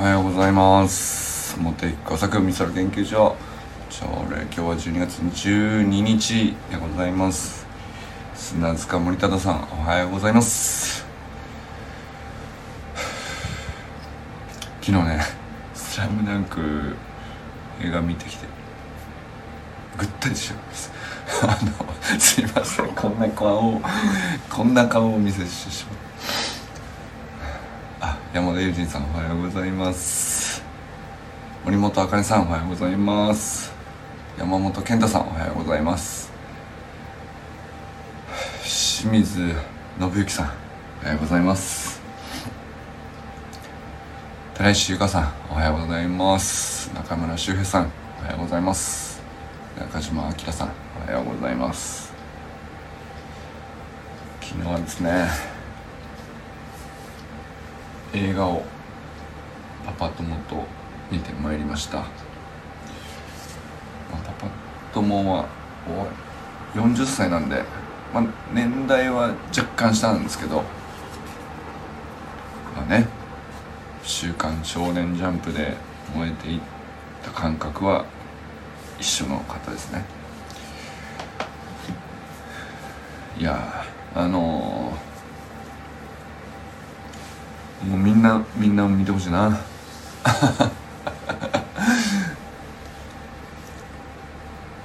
おはようございます。茂木工作ミサル研究所。朝礼今日は12月12日でございます。砂塚森忠さんおはようございます。昨日ね「スラムダンク映画見てきてぐったりしちゃいます。あのすいません。こんな顔をこんな顔を見せてしまうあ山田友人さんおはようございます。森本あかねさんおはようございます。山本健太さんおはようございます。清水信之さんおはようございます。寺石由香さんおはようございます。中村修平さんおはようございます。中島明さんおはようございます。昨日はですね映画をパパ友と見てまいりました、まあ、パパ友は40歳なんで、まあ、年代は若干下なんですけどまあね「週刊少年ジャンプ」で燃えていった感覚は一緒の方ですね。いやあのー、もうみんなみんな見てほしいな。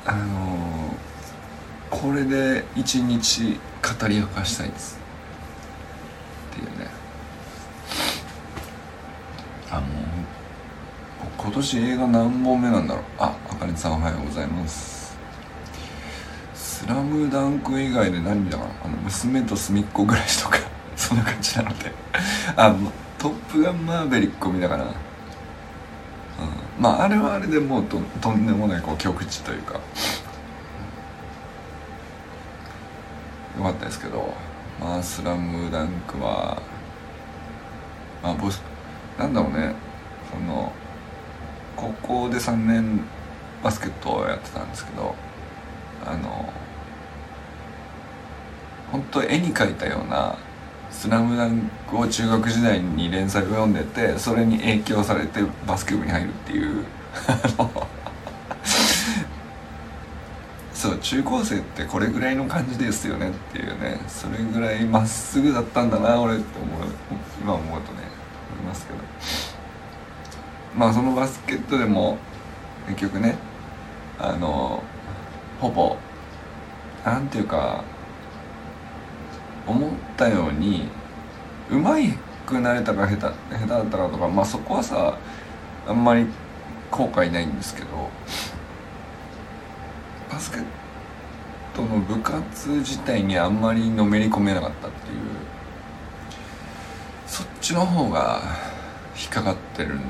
あのー、これで一日語り明かしたいです。っていうね。あもう今年映画何本目なんだろう。ああかねさんおはようございます。スラムダンク以外で何見たかな。あの娘と隅っこ暮らしとか そんな感じなので。あトップガンマーベリックを見たかなうん。まああれはあれでもうととんでもないこう極致というか。よかったですけど。まあ「スラムダンクはまあボスなんだろうね。その高校で3年バスケットをやってたんですけど。あの本当絵に描いたような「スラムダンクを中学時代に連載を読んでてそれに影響されてバスケ部に入るっていう。そう中高生ってこれぐらいの感じですよねっていうね。それぐらいまっすぐだったんだな俺って思う今思うとね。思いますけど。まあそのバスケットでも結局ねあのほぼなんていうか思ったようにうまいくなれたか下手下手だったかとかまあそこはさあんまり後悔ないんですけどバスケットの部活自体にあんまりのめり込めなかったっていうそっちの方が引っかかってるの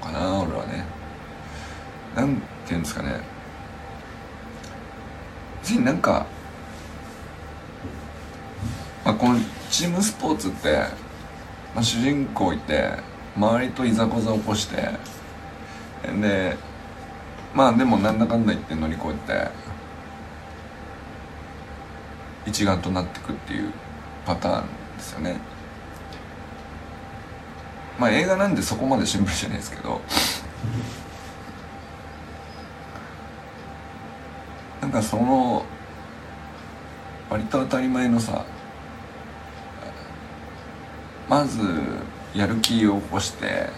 かな俺はね。なんていうんですかね。別になんか、まあ、このチームスポーツって、まあ、主人公いて周りといざこざ起こしてでまあでもなんだかんだ言って乗り越えて一丸となっていくっていうパターンですよね。まあ映画なんでそこまでシンプルじゃないですけどなんかその割と当たり前のさまずやる気を起こして、え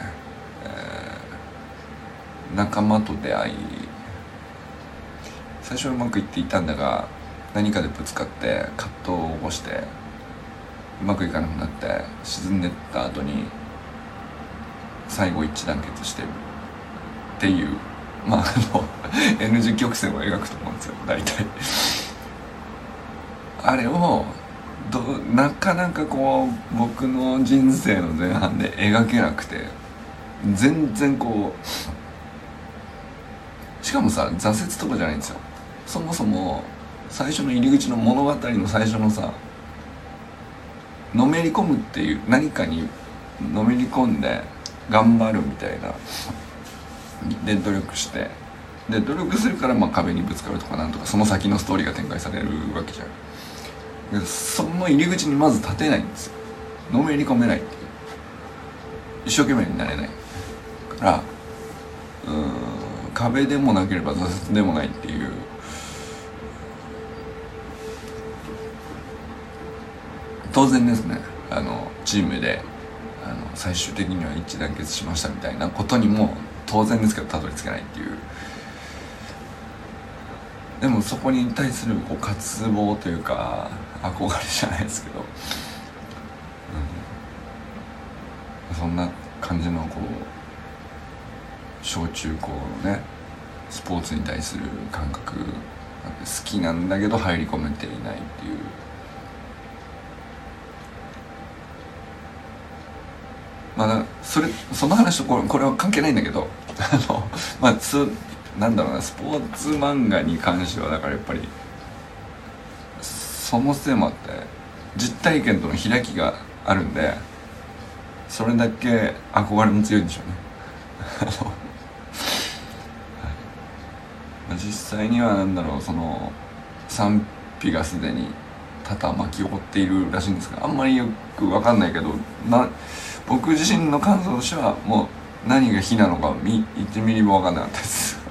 ー、仲間と出会い最初はうまくいっていたんだが何かでぶつかって葛藤を起こしてうまくいかなくなって沈んでった後に最後一致団結してっていうまああの N 字曲線を描くと思うんですよ大体。あれをどなかなかこう僕の人生の前半で描けなくて全然こうしかもさ挫折とかじゃないんですよ。そもそも最初の入り口の物語の最初のさのめり込むっていう何かにのめり込んで頑張るみたいなで努力してで努力するからまあ壁にぶつかるとかなんとかその先のストーリーが展開されるわけじゃん。その入り口にまず立てないんですよ。のめり込めないい一生懸命になれないからうん壁でもなければ挫折でもないっていう。当然ですね。あのチームであの最終的には一致団結しましたみたいなことにも当然ですけどたどり着けないっていう。でもそこに対するこう渇望というか憧れじゃないですけど、うん、そんな感じのこう小中高のねスポーツに対する感覚好きなんだけど入り込めていないっていう。まあそれその話とこれこれは関係ないんだけど。あのまあつなんだろうなスポーツ漫画に関してはだからやっぱりそのせいもあって実体験との開きがあるんでそれだけ憧れも強いんでしょうね。はい、実際にはなんだろうその賛否がすでに多々巻き起こっているらしいんですがあんまりよく分かんないけどな僕自身の感想としてはもう何が非なのか1ミリも分かんなかったです。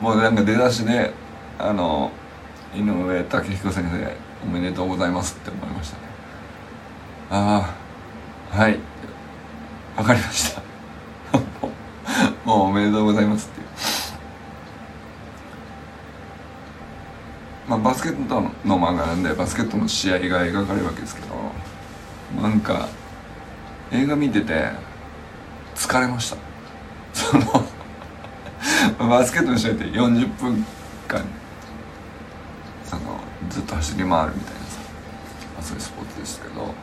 もうなんか出だしであの井上武彦先生おめでとうございますって思いましたね。ああはい。わかりました。もうおめでとうございますっていう。まあバスケットの漫画なんでバスケットの試合が描かれるわけですけどなんか映画見てて疲れました。そのバスケットの試合って40分間そのずっと走り回るみたいなさ、まあ、そういうスポーツですけど。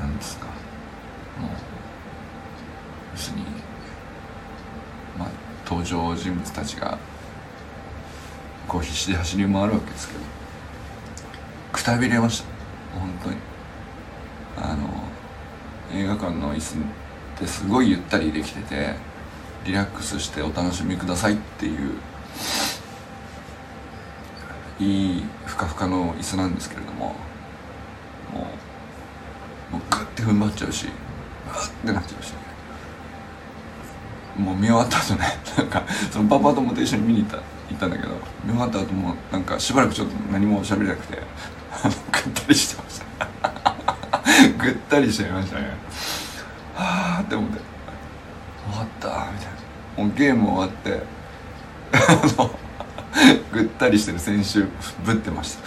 なんですか。もう要するにまあ登場人物たちがこう必死で走り回るわけですけどくたびれました。本当に。あの映画館の椅子ってすごいゆったりできててリラックスしてお楽しみくださいっていういいふかふかの椅子なんですけれどももうもうグッて踏ん張っちゃうしあってなっちゃうしもう見終わった後ねなんかそのパパ友と一緒に見に行った行ったんだけど見終わった後もなんかしばらくちょっと何も喋れなくてぐったりしてましたぐったりしちゃいましたね。って思って。終わったみたいな。もうゲーム終わってぐったりしてる選手ぶってました。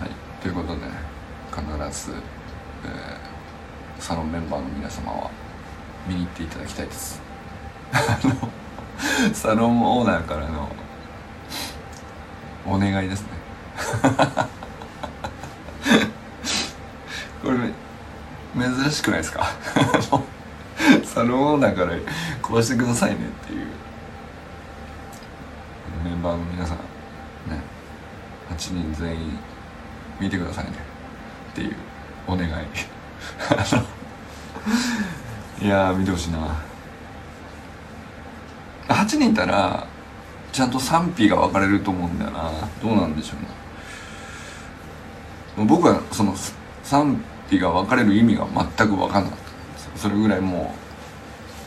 はい。ということで必ず、えー、サロンメンバーの皆様は見に行っていただきたいです。あのサロンオーナーからのお願いですねこれ珍しくないですか？サロンオーナーからこうしてくださいねっていう。メンバーの皆さんね8人全員見てくださいねっていうお願い。いや見てほしいな。8人いたらちゃんと賛否が分かれると思うんだよな。どうなんでしょうね。僕はその賛否が分かれる意味が全く分かんなかった。それぐらいも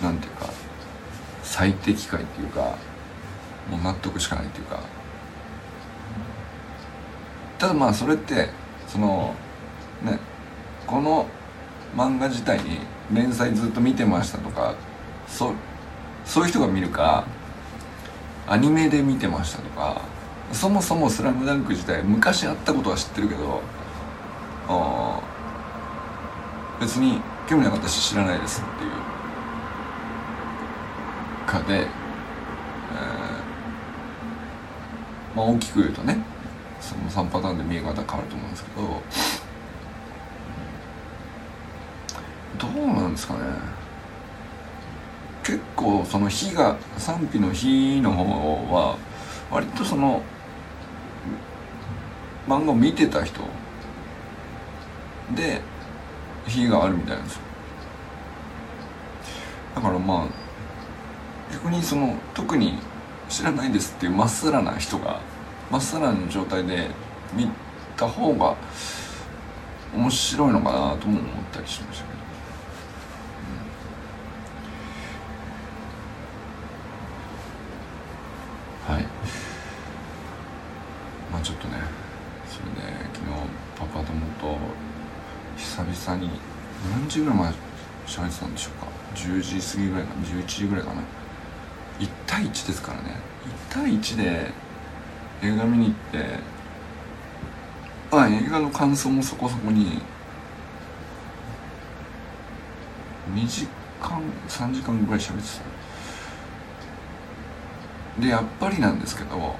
うなんていうか最適解っていうかもう納得しかないっていうか。ただまあそれってそのねこの漫画自体に連載ずっと見てましたとかそそういう人が見るかアニメで見てましたとかそもそも「スラムダンク自体昔あったことは知ってるけどあ別に興味なかったし知らないですっていうかで、えー、まあ大きく言うとねその3パターンで見え方変わると思うんですけどどうなんですかね。結構その火が賛否の火の方は割とその漫画を見てた人で火があるみたいなんですよ。だからまあ逆にその特に知らないですっていうまっさらな人がまっさらの状態で見た方が面白いのかなとも思ったりしましたけど、うん、はい。まあちょっとねそれで昨日パパ友と久々に何時ぐらいまで喋ってたんでしょうか。10時過ぎぐらいかな。11時ぐらいかな。1対1ですからね。1対1で映画見に行ってまあ映画の感想もそこそこに2時間3時間ぐらい喋ってた。でやっぱりなんですけど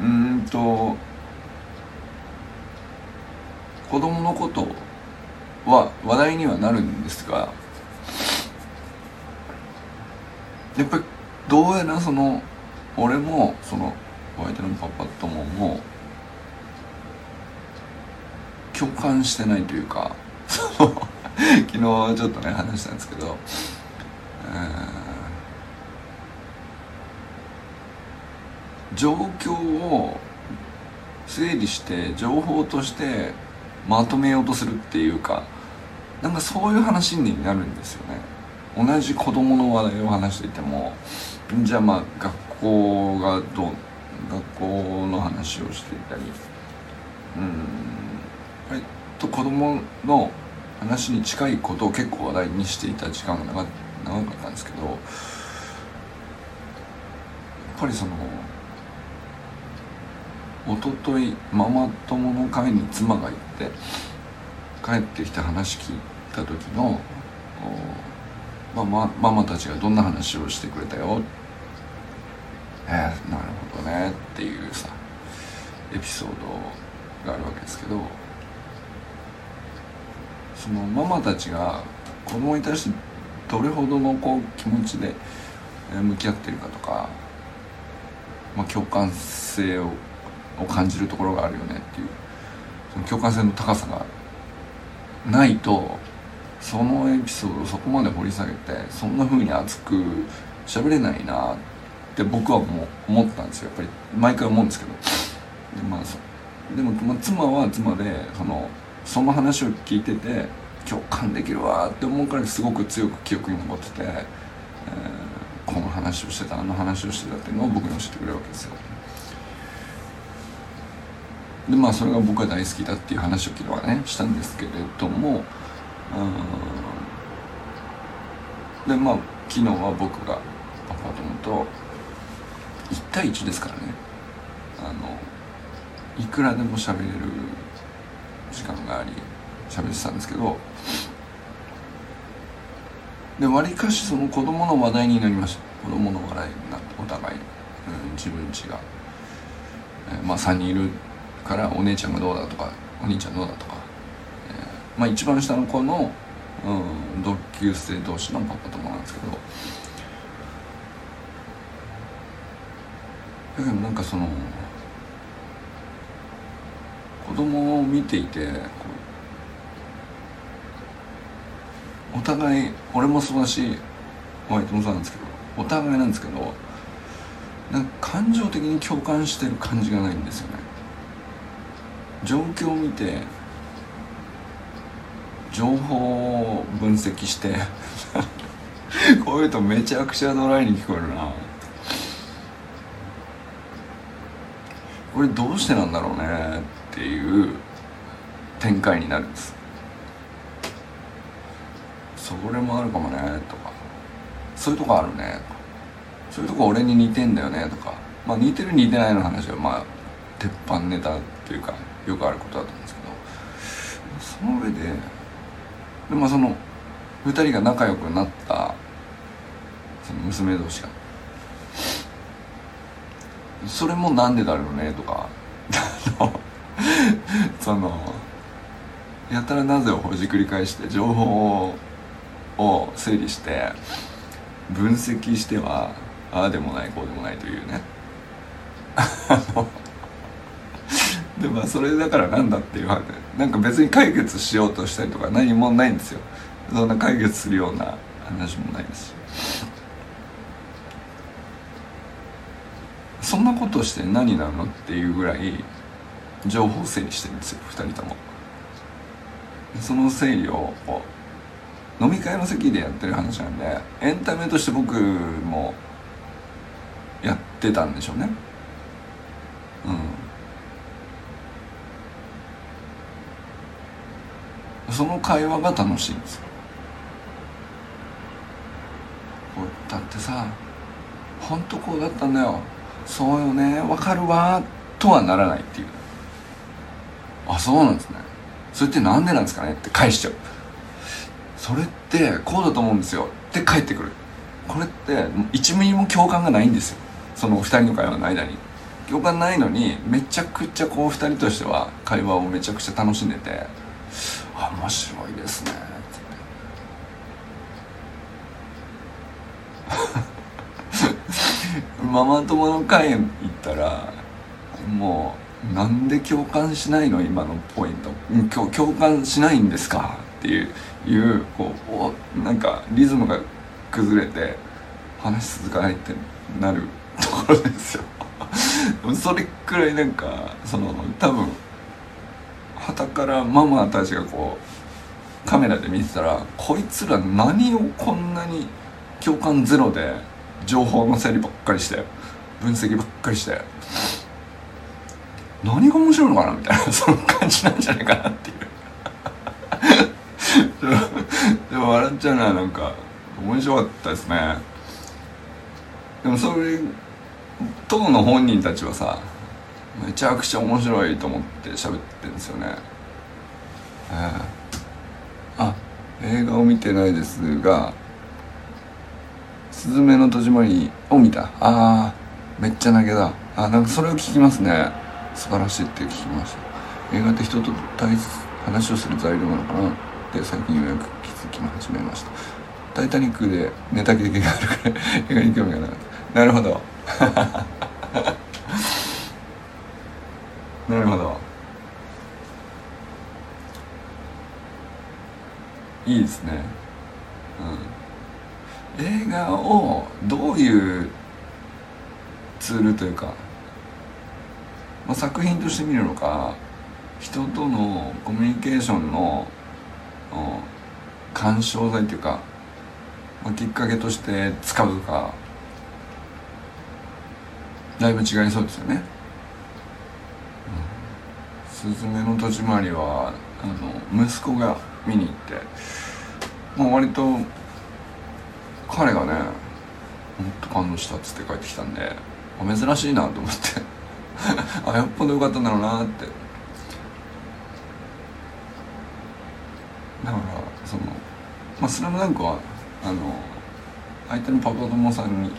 うんと子供のことは話題にはなるんですがやっぱりどうやらその俺もそのお相手のパパ友も共感してないというか 昨日ちょっとね話したんですけど、えー、状況を整理して情報としてまとめようとするっていうかなんかそういう話になるんですよね。同じ子供の話題を話していてもじゃあまあ学校がどう学校の話をしていたりうん割と子供の話に近いことを結構話題にしていた時間が長かったんですけどやっぱりその一昨日ママ友の会に妻が行って帰ってきて話聞いた時のママママたちがどんな話をしてくれたよ。えー、なるほどね。っていうさエピソードがあるわけですけどそのママたちが子供に対してどれほどのこう気持ちで向き合ってるかとか、まあ、共感性をを感じるところがあるよねっていう。その共感性の高さがないとそのエピソードをそこまで掘り下げてそんな風に熱く喋れないなって僕はもう思ったんですよ。やっぱり毎回思うんですけど。で,、まあ、でも、まあ、妻は妻でそのその話を聞いてて共感できるわって思うからすごく強く記憶に残ってて、えー、この話をしてたあの話をしてたっていうのを僕に教えてくれるわけですよ。でまあそれが僕が大好きだっていう話を昨日はねしたんですけれどもでまあ昨日は僕がパパ友と1対1ですからね。あのいくらでも喋れる時間があり喋ってたんですけどでわりかしその子供の話題になりました。子供の話題になってお互い、うん、自分ちが、えー、まあ3人いるからお姉ちゃんがどうだとかお兄ちゃんどうだとか、えー、まあ一番下の子の、うん、同級生同士のパパ友なんですけど。だけどなんかその子供を見ていてお互い俺もそうだしお相手もそうなんですけどお互いなんですけどなんか感情的に共感してる感じがないんですよね。状況を見て情報を分析して こういうとめちゃくちゃドライに聞こえるな。これどうしてなんだろうねっていう展開になるんです。それもあるかもねとか。そういうとこあるねとか。そういうとこ俺に似てんだよねとか。まあ似てる似てないの話はまあ鉄板ネタっていうか。よくあることだと思うんですけどその上ででもその2人が仲良くなったその娘同士がそれもなんでだろうねとか そのやたらなぜをほじくり返して情報を整理して分析してはああでもないこうでもないというね。でまあそれだからなんだっていう話でなんか別に解決しようとしたりとか何もないんですよ。そんな解決するような話もないですし。そんなことして何なのっていうぐらい情報整理してるんですよ2人とも。その整理を飲み会の席でやってる話なんでエンタメとして僕もやってたんでしょうねうんその会話が楽しいんですよ。だってさ本当こうだったんだよ。そうよね。わかるわ。とはならないっていう。あそうなんですね。それってなんでなんですかね。って返しちゃう。それってこうだと思うんですよ。って返ってくる。これって1ミリも共感がないんですよ。その2人の会話の間に。共感ないのにめちゃくちゃこう2人としては会話をめちゃくちゃ楽しんでて。面白いですね。ママ友の会行ったらもうなんで共感しないの？今のポイント。共感しないんですか？っていういうこうなんかリズムが崩れて話続かないってなるところですよ。それくらいなんかその多分はたからママたちがこうカメラで見てたらこいつら何をこんなに共感ゼロで情報の整理ばっかりして分析ばっかりして何が面白いのかなみたいな その感じなんじゃないかなっていう。でも笑っちゃうのはなんか面白かったですね。でもそれ当の本人たちはさめちゃくちゃ面白いと思って喋ってるんですよね。えー、映画を見てないですが「すずめの戸締まり」を見た。ああめっちゃ投げだ。あなんかそれを聞きますね。素晴らしいって聞きました。映画って人と対話をする材料なのかなって最近ようやく気づき始めました「タイタニック」で寝た経験があるから 映画に興味がなかった。なるほど。なるほど。いいですね。うん。映画をどういうツールというか、まあ、作品として見るのか人とのコミュニケーションの干渉剤というか、まあ、きっかけとして使うかだいぶ違いそうですよね。すずめの戸締まりはあの息子が見に行って。もう割と彼がねほんと感動したっつって帰ってきたんで珍しいなと思って。あよっぽどよかったんだろうなって。だからそのまあ「スラムダンクはあの相手のパパ友さんに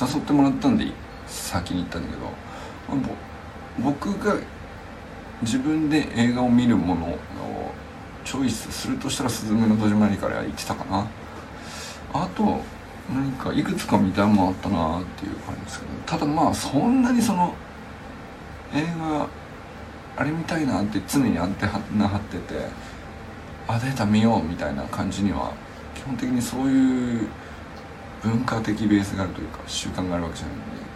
誘ってもらったんで先に行ったんだけど、まあ、僕が自分で映画を見るものをチョイスするとしたら「すずめの戸締まり」から言ってたかな。あと何かいくつか見たいもあったなっていう感じですけどただまあそんなにその映画あれ見たいなって常にアンテナ張っててあ出た見ようみたいな感じには基本的にそういう文化的ベースがあるというか習慣があるわけじゃないんで。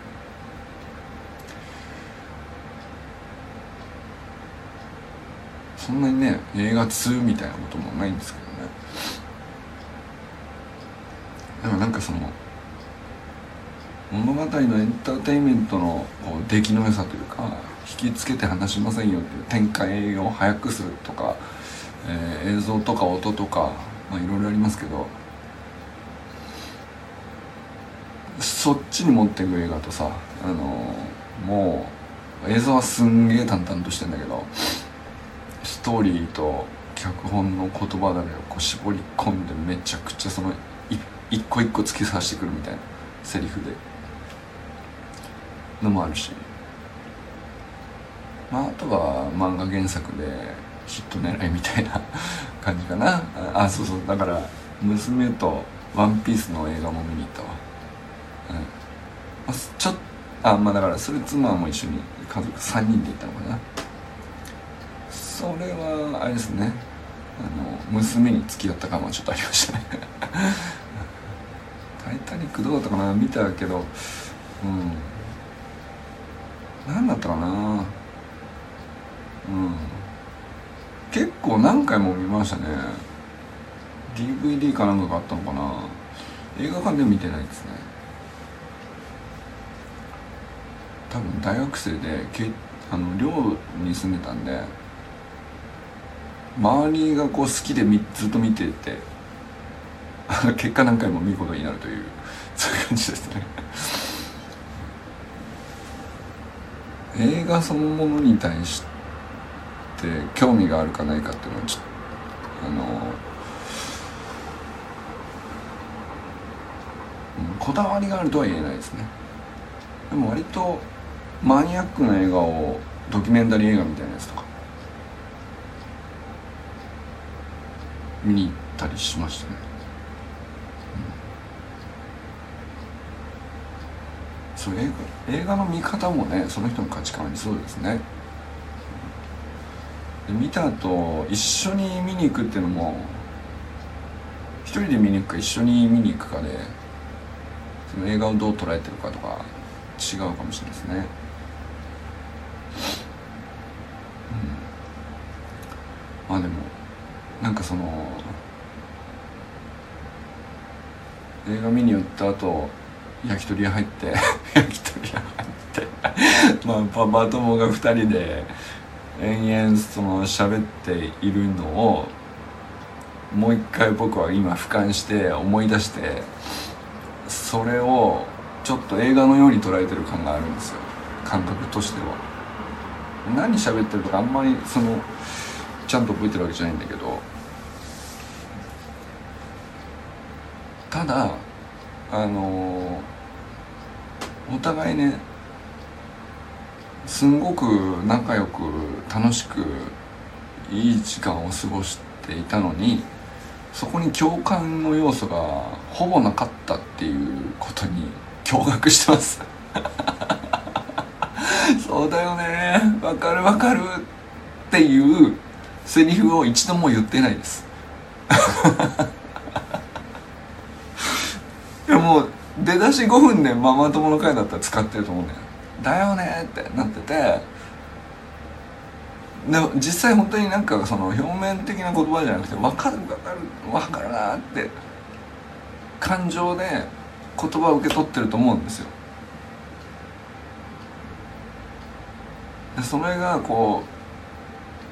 そんなにね映画2みたいなこともないんですけどね。でもなんかその物語のエンターテインメントのこう出来の良さというか引きつけて話しませんよっていう展開を早くするとか、えー、映像とか音とかまあいろいろありますけどそっちに持っていく映画とさあのー、もう映像はすんげえ淡々としてんだけどストーリーと脚本の言葉だけをこう絞り込んでめちゃくちゃその一個一個突き刺してくるみたいなセリフでのもあるし。まああとは漫画原作でヒット狙いみたいな感じかな。あそうそう。だから娘と「ワンピースの映画も見に行ったわ。うん。ちょっとあまあだからそれ妻も一緒に家族3人で行ったのかな。それはあれですね。あの娘に付き合った感はちょっとありましたね。タイタニックどうだったかな？見たけどうん。何だったかな？うん。結構何回も見ましたね。DVD かなんかがあったのかな？映画館で見てないですね。多分大学生でけあの寮に住んでたんで周りがこう好きでずっと見てて 結果何回も見ることになるという そういう感じですね。映画そのものに対して興味があるかないかっていうのはちょっとあの、こだわりがあるとは言えないですね。でも割とマニアックな映画をドキュメンタリー映画みたいなやつとか見に行ったりしましたね、うん、そう映画映画の見方もねその人の価値観ありそうですね。で見た後一緒に見に行くっていうのも一人で見に行くか一緒に見に行くかでその映画をどう捉えてるかとか違うかもしれないですね。うん。まあでもなんかその映画見に行った後焼き鳥屋入って 焼き鳥屋入って まあパパ友が2人で延々その喋っているのをもう一回僕は今俯瞰して思い出してそれをちょっと映画のように捉えてる感があるんですよ。感覚としては。何喋ってるとかあんまりそのちゃんと覚えてるわけじゃないんだけど。ただあのお互いねすんごく仲良く楽しくいい時間を過ごしていたのにそこに共感の要素がほぼなかったっていうことに驚愕してます。そうだよね。わかるわかるっていうセリフを一度も言ってないです。でも出だし5分でママ友の会だったら使ってると思うんだよ。だよねってなってて。でも実際本当になんかその表面的な言葉じゃなくて分かる分かる分かるなって感情で言葉を受け取ってると思うんですよ。でそれがこ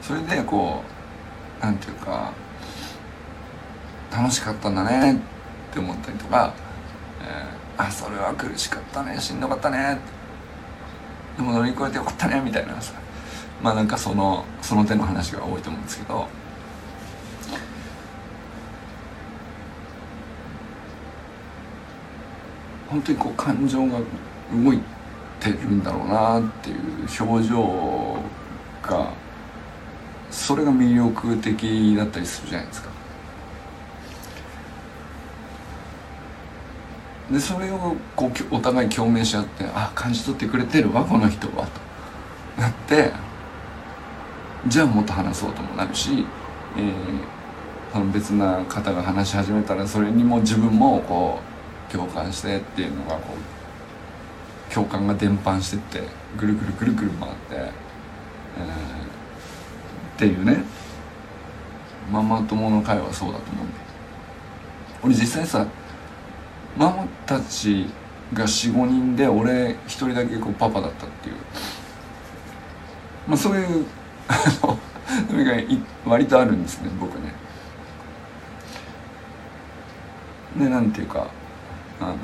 うそれでこうなんていうか楽しかったんだねって思ったりとか、あそれは苦しかったね。しんどかったね。でも乗り越えてよかったね。みたいなさ。まあなんかそのその手の話が多いと思うんですけど。本当にこう感情が動いてるんだろうなっていう表情がそれが魅力的だったりするじゃないですか。でそれをこうお互い共鳴し合ってあ感じ取ってくれてるわこの人はと。なってじゃあもっと話そうともなるし、えー、その別な方が話し始めたらそれにも自分もこう共感してっていうのがこう共感が伝播してってぐるぐるぐるぐる回って、えー、っていうね。ママ友の会はそうだと思うんで。俺実際さママたちが45人で俺一人だけこうパパだったっていう。まあそういう あのが割とあるんですね僕ね。でなんていうかあの、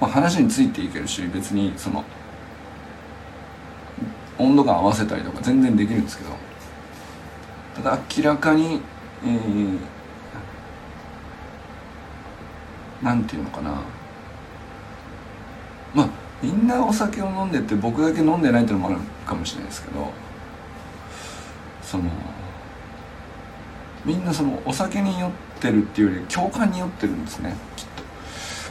まあ、話についていけるし別にその温度感合わせたりとか全然できるんですけど。ただ明らかに、えー、なんていうのかな。まあみんなお酒を飲んでて僕だけ飲んでないっていうのもあるかもしれないですけどそのみんなそのお酒に酔ってるっていうより共感に酔ってるんですね。きっと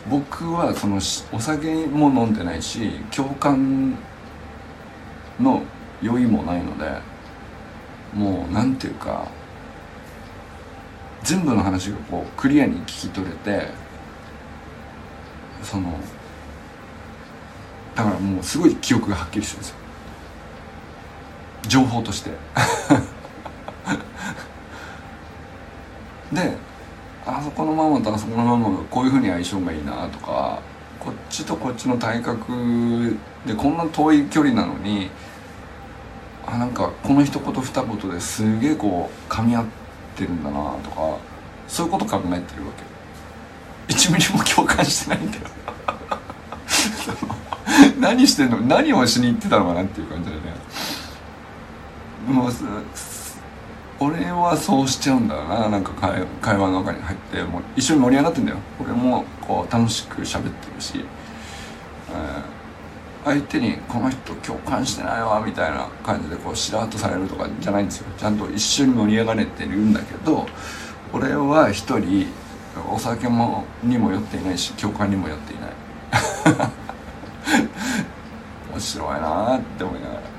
僕はそのお酒も飲んでないし共感の酔いもないのでもうなんていうか全部の話がこうクリアに聞き取れてそのだからもうすごい記憶がはっきりしてるんですよ。情報として。であそこのママとあそこのママがこういうふうに相性がいいなとかこっちとこっちの体格でこんな遠い距離なのにあなんかこの一言二言ですげえこう噛み合ってるんだなとかそういうこと考えてるわけ。1ミリも共感してないんだよ。何してんの？何をしに行ってたのかなっていう感じでね。もう俺はそうしちゃうんだな。なんか会会話の中に入ってもう一緒に盛り上がってんだよ。俺もこう楽しく喋ってるし、えー、相手にこの人共感してないわみたいな感じでこうしらっとされるとかじゃないんですよ。ちゃんと一緒に盛り上がれてるんだけど俺は一人お酒もにも酔っていないし共感にも酔っていない。面白いなって思いながら。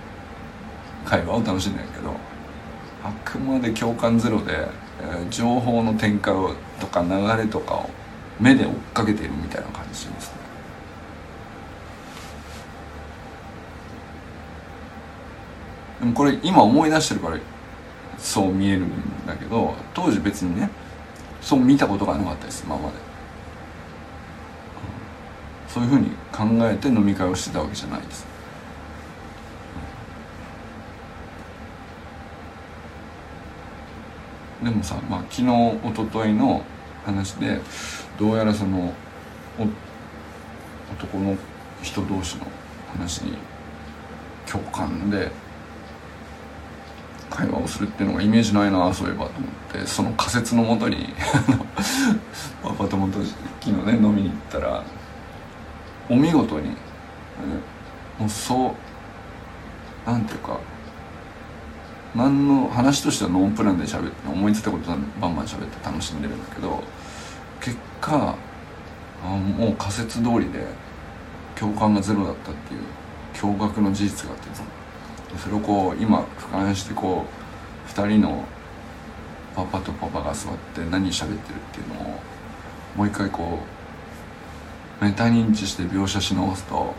会話を楽しんでるけどあくまで共感ゼロで、えー、情報の展開とか流れとかを目で追っかけているみたいな感じしますね。でもこれ今思い出してるからそう見えるんだけど当時別にねそう見たことがなかったです今まで、そういうふうに考えて飲み会をしてたわけじゃないです。でもさ、まあ、昨日一昨日の話でどうやらその男の人同士の話に共感で会話をするっていうのがイメージないなそういえばと思ってその仮説のもとにパパ友と昨日ね飲みに行ったらお見事に、もうそうなんていうか何の話としてはノンプランで喋って思いついたことバンバン喋って楽しんでるんだけど結果あもう仮説通りで共感がゼロだったっていう驚愕の事実があってそれをこう今俯瞰してこう2人のパパとパパが座って何喋ってるっていうのをもう一回こうメタ認知して描写し直すと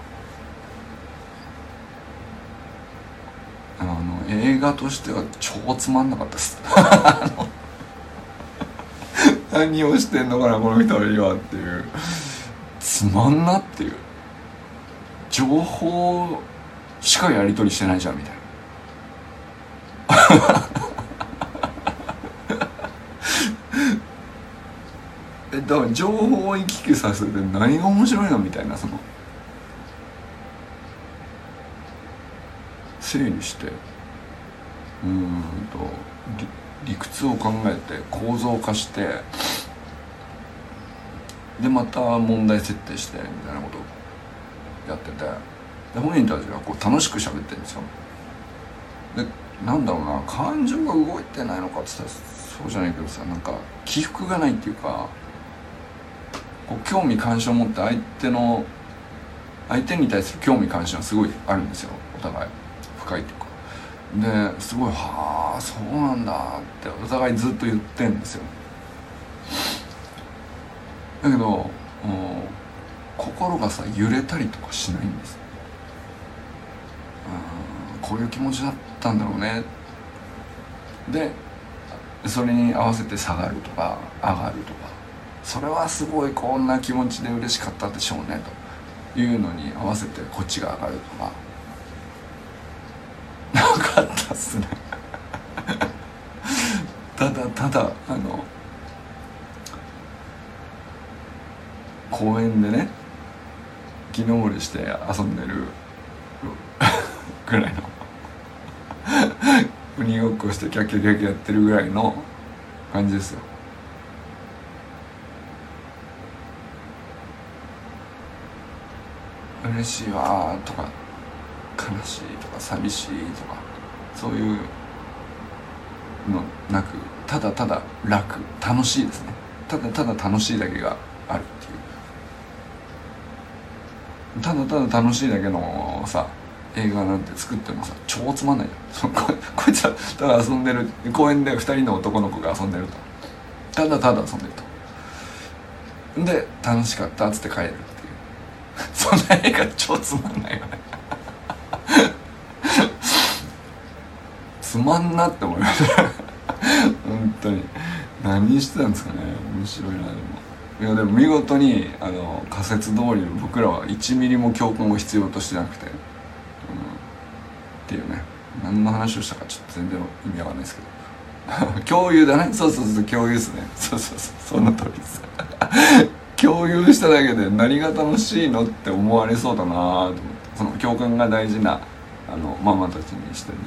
あの映画としては超つまんなかったです。何をしてんのかなこの人はっていう。つまんなっていう。情報しかやり取りしてないじゃんみたいな。えだから情報を行き来させて何が面白いのみたいなその。整理して。うんと理屈を考えて構造化して。でまた問題設定してみたいなことやってて。で本人たちはこう楽しく喋ってるんですよ。でなんだろうな感情が動いてないのかって言ったらそうじゃないけどさなんか起伏がないっていうかこう興味関心を持って相手の相手に対する興味関心はすごいあるんですよ。お互い。深いっていうか。ですごい「はあそうなんだ」ってお互いずっと言ってんですよ。だけど心がさ揺れたりとかしないんです。こういう気持ちだったんだろうね。でそれに合わせて下がるとか上がるとかそれはすごいこんな気持ちで嬉しかったでしょうねというのに合わせてこっちが上がるとか。なかったっすね。ただただあの公園でね木登りして遊んでるぐらいの。鬼ごっこしてキャッキャキャッキャやってるぐらいの感じですよ。嬉しいわとか悲しいとか寂しいとかそういうのなくただただ楽楽しいですね。ただただ楽しいだけがあるっていう。ただただ楽しいだけのさ映画なんて作ってもさ超つまんないじゃん。こいつはただ遊んでる公園で2人の男の子が遊んでると。ただただ遊んでると。で楽しかったっつって帰るっていう。そんな映画超つまんないよね。つまんなって思いました本当に。何してたんですかね面白いなでも。いやでも見事にあの仮説通り僕らは1ミリも教訓を必要としてなくて、何の話をしたかちょっと全然意味わかんないですけど。共有だね。そうそうそう共有ですね。そうそうそうその通りです。共有しただけで何が楽しいのって思われそうだなと思って。その共感が大事なあのママたちにしてみる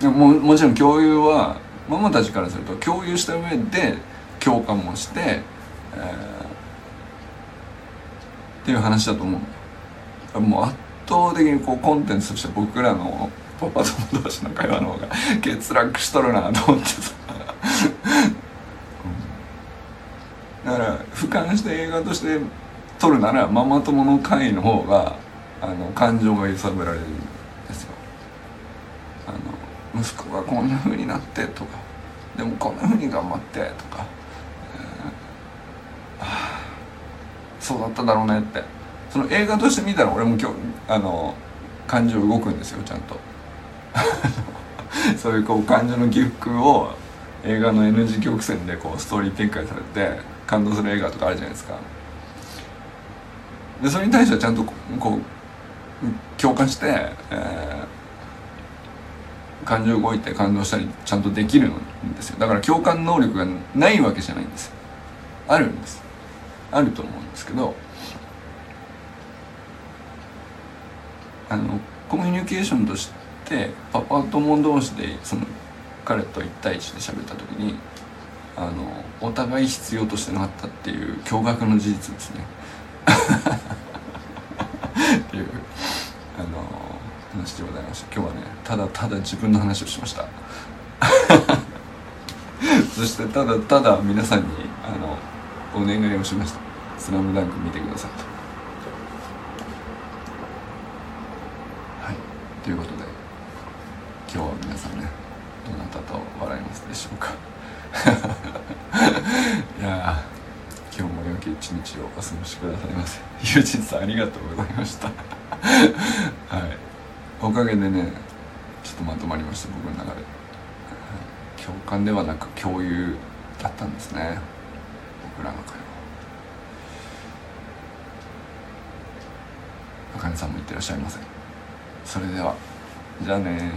と。ももちろん共有はママたちからすると共有した上で共感もして、えー、っていう話だと思う。もう圧倒的にこうコンテンツとして僕らのパパ友同士の会話の方が欠落しとるなと思ってさだから俯瞰して映画として撮るならママ友の会の方があの感情が揺さぶられるんですよ。あの息子がこんな風になってとか。でもこんな風に頑張ってとか、えー、あ、そうだっただろうねって。その映画として見たら俺も今日あの感情動くんですよちゃんと。そういうこう感情の起伏を映画の N 字曲線でこうストーリー展開されて感動する映画とかあるじゃないですか。でそれに対してはちゃんとこう共感して、えー、感情動いて感動したりちゃんとできるんですよ。だから共感能力がないわけじゃないんですあるんです。あると思うんですけどあのコミュニケーションとしてパパ友同士でその彼と1対1で喋った時にあのお互い必要としてなかったっていう驚愕の事実ですね。っていうあの話でございました。今日はねただただ自分の話をしました。そしてただただ皆さんにあのお願いをしました「スラムダンク見てくださいと。はいということで今日は皆さんねどなたと笑いますでしょうかいや今日も良き一日をお過ごしくださいませ友人さんありがとうございました。はい。おかげでねちょっとまとまりました僕の中で。共感ではなく共有だったんですね。僕らの会話。あかねさんもいってらっしゃいませそれではじゃあね